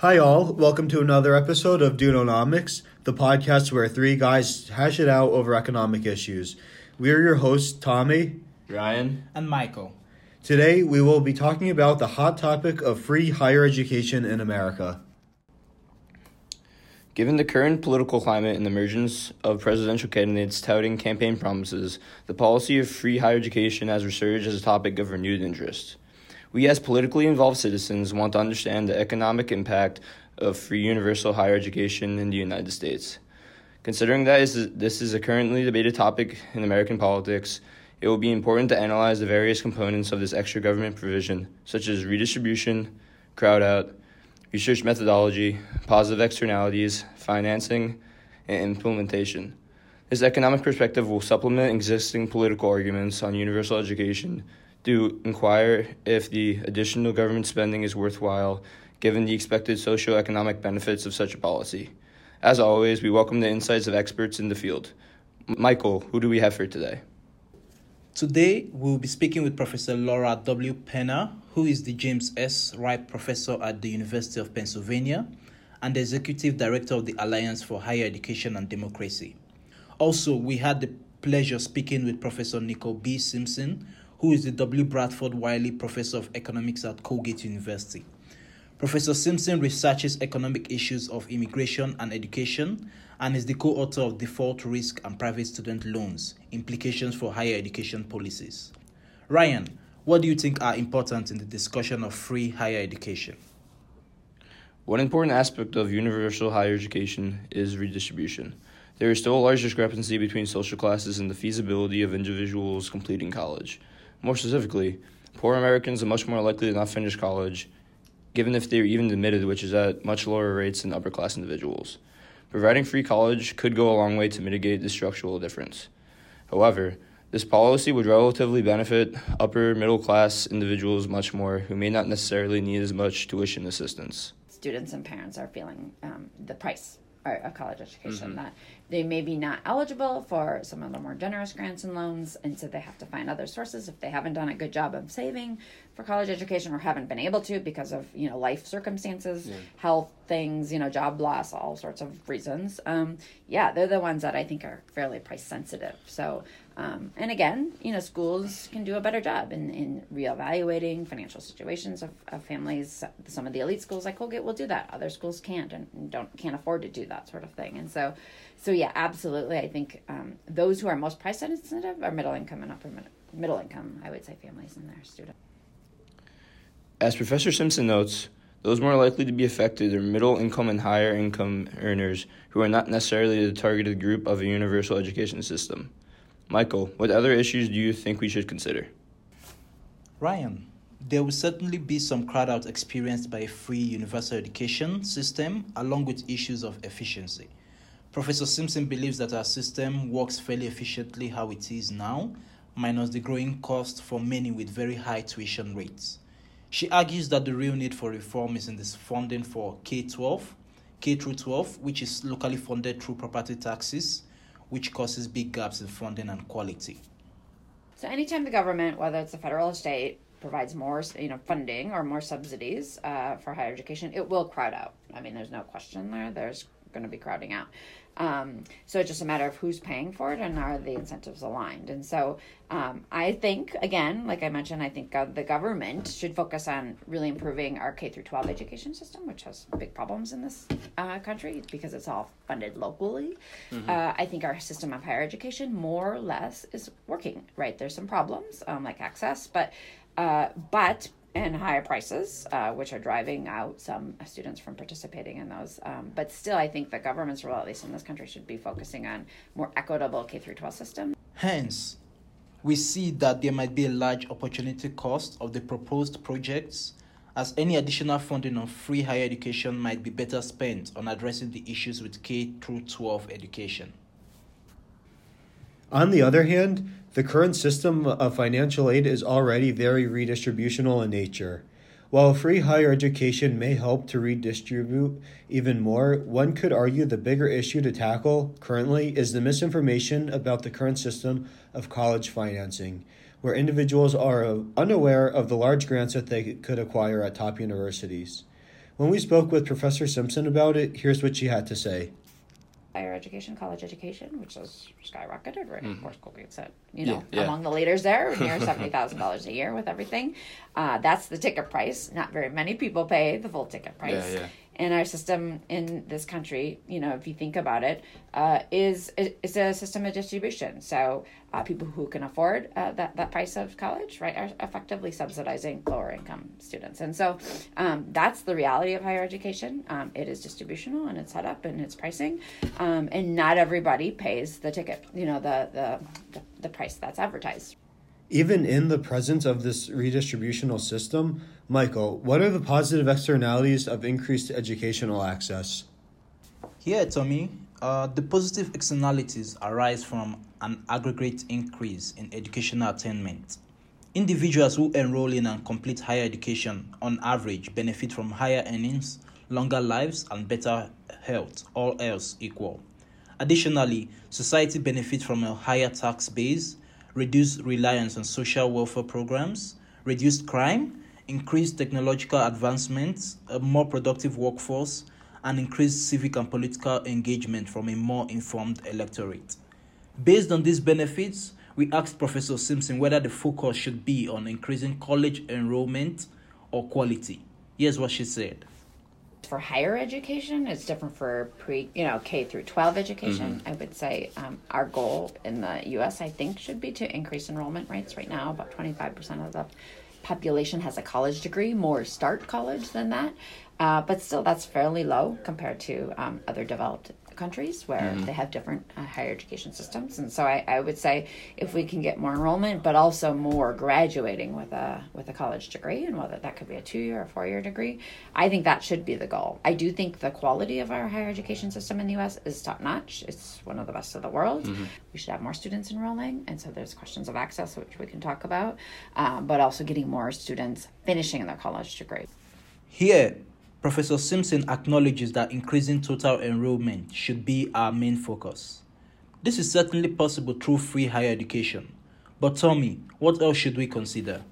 Hi, all. Welcome to another episode of Dudonomics, the podcast where three guys hash it out over economic issues. We are your hosts, Tommy. Ryan. and Michael. Today, we will be talking about the hot topic of free higher education in America. Given the current political climate and the emergence of presidential candidates touting campaign promises, the policy of free higher education has resurged as a topic of renewed interest. We, as politically involved citizens, want to understand the economic impact of free universal higher education in the United States. Considering that is, this is a currently debated topic in American politics, it will be important to analyze the various components of this extra government provision, such as redistribution, crowd out, research methodology, positive externalities, financing, and implementation. This economic perspective will supplement existing political arguments on universal education to inquire if the additional government spending is worthwhile given the expected socioeconomic benefits of such a policy. As always, we welcome the insights of experts in the field. Michael, who do we have for today? Today, we'll be speaking with Professor Laura W. Perna, who is the James S. Wright Professor at the University of Pennsylvania and the Executive Director of the Alliance for Higher Education and Democracy. Also, we had the pleasure speaking with Professor Nicole B. Simpson, who is the W. Bradford Wiley Professor of Economics at Colgate University. Professor Simpson researches economic issues of immigration and education and is the co author of Default Risk and Private Student Loans Implications for Higher Education Policies. Ryan, what do you think are important in the discussion of free higher education? One important aspect of universal higher education is redistribution. There is still a large discrepancy between social classes and the feasibility of individuals completing college. More specifically, poor Americans are much more likely to not finish college, given if they're even admitted, which is at much lower rates than upper class individuals. Providing free college could go a long way to mitigate this structural difference. However, this policy would relatively benefit upper middle class individuals much more who may not necessarily need as much tuition assistance. students and parents are feeling um, the price of college education that they may be not eligible for some of the more generous grants and loans and so they have to find other sources if they haven't done a good job of saving for college education or haven't been able to because of you know life circumstances health things you know job loss all sorts of reasons um, yeah they're the ones that i think are fairly price sensitive so um, and again, you know, schools can do a better job in, in reevaluating financial situations of, of families. Some of the elite schools like Colgate will do that. Other schools can't and don't can't afford to do that sort of thing. And so, so yeah, absolutely. I think um, those who are most price sensitive are middle income and upper middle income. I would say families and their students. As Professor Simpson notes, those more likely to be affected are middle income and higher income earners who are not necessarily the targeted group of a universal education system. Michael, what other issues do you think we should consider? Ryan, there will certainly be some crowd out experienced by a free universal education system, along with issues of efficiency. Professor Simpson believes that our system works fairly efficiently how it is now, minus the growing cost for many with very high tuition rates. She argues that the real need for reform is in this funding for K 12, K through 12, which is locally funded through property taxes, which causes big gaps in funding and quality. So anytime the government, whether it's the federal or state, provides more, you know, funding or more subsidies uh, for higher education, it will crowd out. I mean, there's no question there. There's going to be crowding out. Um, so it's just a matter of who's paying for it and are the incentives aligned. And so um, I think, again, like I mentioned, I think uh, the government should focus on really improving our K through 12 education system, which has big problems in this uh, country because it's all funded locally. Uh, I think our system of higher education, more or less, is working. Right? There's some problems um, like access, but uh, but and higher prices, uh, which are driving out some students from participating in those. Um, but still, I think the government's role, at least in this country, should be focusing on more equitable K through 12 system. Hence, we see that there might be a large opportunity cost of the proposed projects, as any additional funding on free higher education might be better spent on addressing the issues with K through 12 education. On the other hand, the current system of financial aid is already very redistributional in nature. While free higher education may help to redistribute even more, one could argue the bigger issue to tackle currently is the misinformation about the current system of college financing, where individuals are unaware of the large grants that they could acquire at top universities. When we spoke with Professor Simpson about it, here's what she had to say higher education, college education, which has skyrocketed, right? Mm. Of course, Colgate's at, you know, Yeah, yeah. among the leaders there, near $70,000 a year with everything. Uh, that's the ticket price. Not very many people pay the full ticket price. Yeah, And our system in this country, you know, if you think about it, uh, is is a system of distribution. So uh, people who can afford uh, that that price of college, right, are effectively subsidizing lower income students. And so um, that's the reality of higher education. Um, it is distributional and it's set up and it's pricing, um, and not everybody pays the ticket. You know, the the the, the price that's advertised. Even in the presence of this redistributional system, Michael, what are the positive externalities of increased educational access? Here, Tommy, uh, the positive externalities arise from an aggregate increase in educational attainment. Individuals who enroll in and complete higher education, on average, benefit from higher earnings, longer lives, and better health, all else equal. Additionally, society benefits from a higher tax base, reduced reliance on social welfare programs, reduced crime, increased technological advancements, a more productive workforce, and increased civic and political engagement from a more informed electorate. Based on these benefits, we asked Professor Simpson whether the focus should be on increasing college enrollment or quality. Here's what she said. For higher education it's different for pre you know k through 12 education. I would say um, our goal in the us i think should be to increase enrollment rates. Right now about 25% of the population has a college degree more start college than that. Uh, but still that's fairly low compared to um, other developed countries where they have different uh, higher education systems. And so I, I would say if we can get more enrollment but also more graduating with a with a college degree and whether that could be a two-year or four-year degree i think that should be the goal. I do think the quality of our higher education system in the us is top notch it's one of the best of the world. We should have more students enrolling and so there's questions of access which we can talk about um, but also getting more students finishing their college degree. Here, Professor Simpson acknowledges that increasing total enrollment should be our main focus. This is certainly possible through free higher education. But tell me, what else should we consider?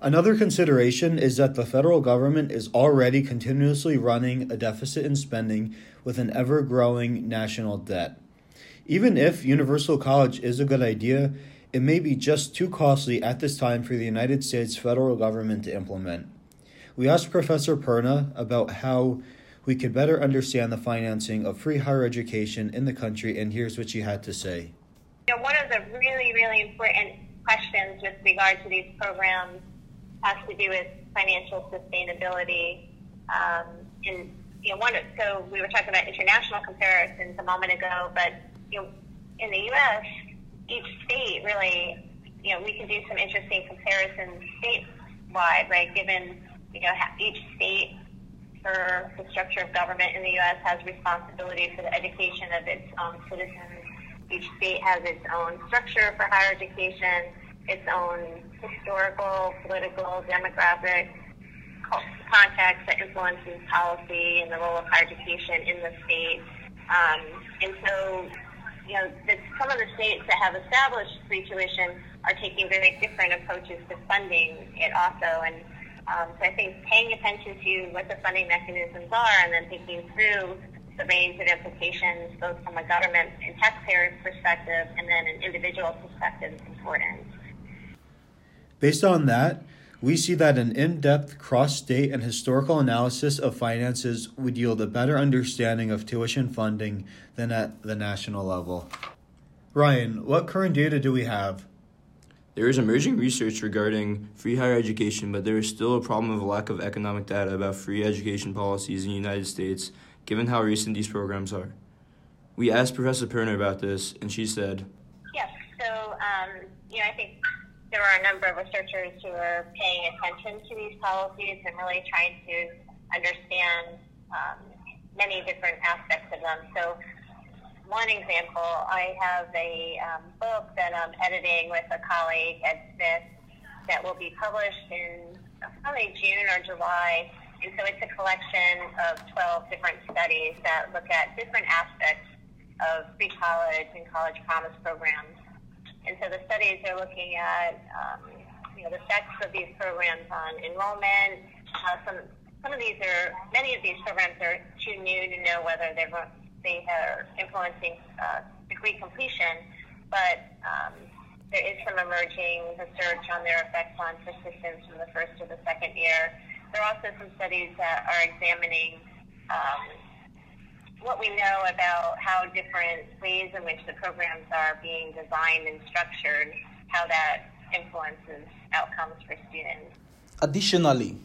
Another consideration is that the federal government is already continuously running a deficit in spending with an ever growing national debt. Even if universal college is a good idea, it may be just too costly at this time for the United States federal government to implement. We asked Professor Perna about how we could better understand the financing of free higher education in the country, and here's what she had to say. You know, one of the really, really important questions with regard to these programs has to do with financial sustainability. Um, and you know, one. So we were talking about international comparisons a moment ago, but you know, in the U.S., each state really, you know, we can do some interesting comparisons statewide, right? Given you know, each state for the structure of government in the U.S. has responsibility for the education of its own citizens. Each state has its own structure for higher education, its own historical, political, demographic context that influences policy and the role of higher education in the state. Um, and so, you know, some of the states that have established free tuition are taking very different approaches to funding it also. And um, so I think paying attention to what the funding mechanisms are and then thinking through the range of implications, both from a government and taxpayer perspective and then an individual perspective is important. Based on that, we see that an in depth cross state and historical analysis of finances would yield a better understanding of tuition funding than at the national level. Ryan, what current data do we have? There is emerging research regarding free higher education, but there is still a problem of a lack of economic data about free education policies in the United States, given how recent these programs are. We asked Professor Perna about this, and she said, Yes. So, um, you know, I think there are a number of researchers who are paying attention to these policies and really trying to understand um, many different aspects of them. So, one example, I have a um, book that I'm editing with a colleague, Ed Smith, that will be published in uh, probably June or July. And so it's a collection of 12 different studies that look at different aspects of free college and college promise programs. And so the studies are looking at, um, you know, the effects of these programs on enrollment, how some some of these are, many of these programs are too new to know whether they're, they are influencing uh, degree completion, but um, there is some emerging research on their effects on persistence from the first to the second year. There are also some studies that are examining um, what we know about how different ways in which the programs are being designed and structured, how that influences outcomes for students. Additionally,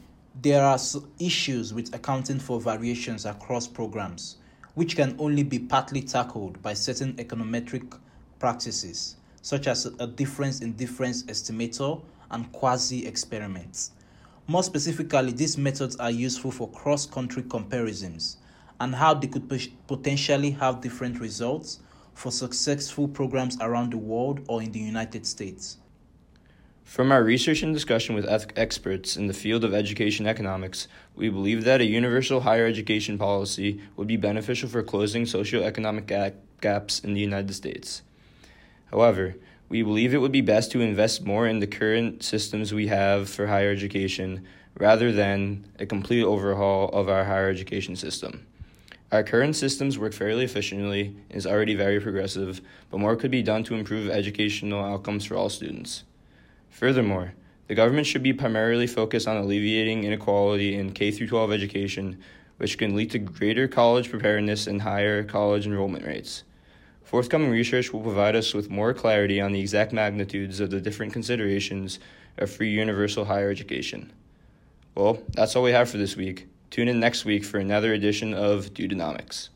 there are issues with accounting for variations across programs, which can only be partly tackled by certain econometric practices, such as a difference in difference estimator and quasi experiments. More specifically, these methods are useful for cross country comparisons and how they could potentially have different results for successful programs around the world or in the United States. From our research and discussion with experts in the field of education economics, we believe that a universal higher education policy would be beneficial for closing socioeconomic ga- gaps in the United States. However, we believe it would be best to invest more in the current systems we have for higher education rather than a complete overhaul of our higher education system. Our current systems work fairly efficiently and is already very progressive, but more could be done to improve educational outcomes for all students. Furthermore, the government should be primarily focused on alleviating inequality in K 12 education, which can lead to greater college preparedness and higher college enrollment rates. Forthcoming research will provide us with more clarity on the exact magnitudes of the different considerations of free universal higher education. Well, that's all we have for this week. Tune in next week for another edition of Dudenomics.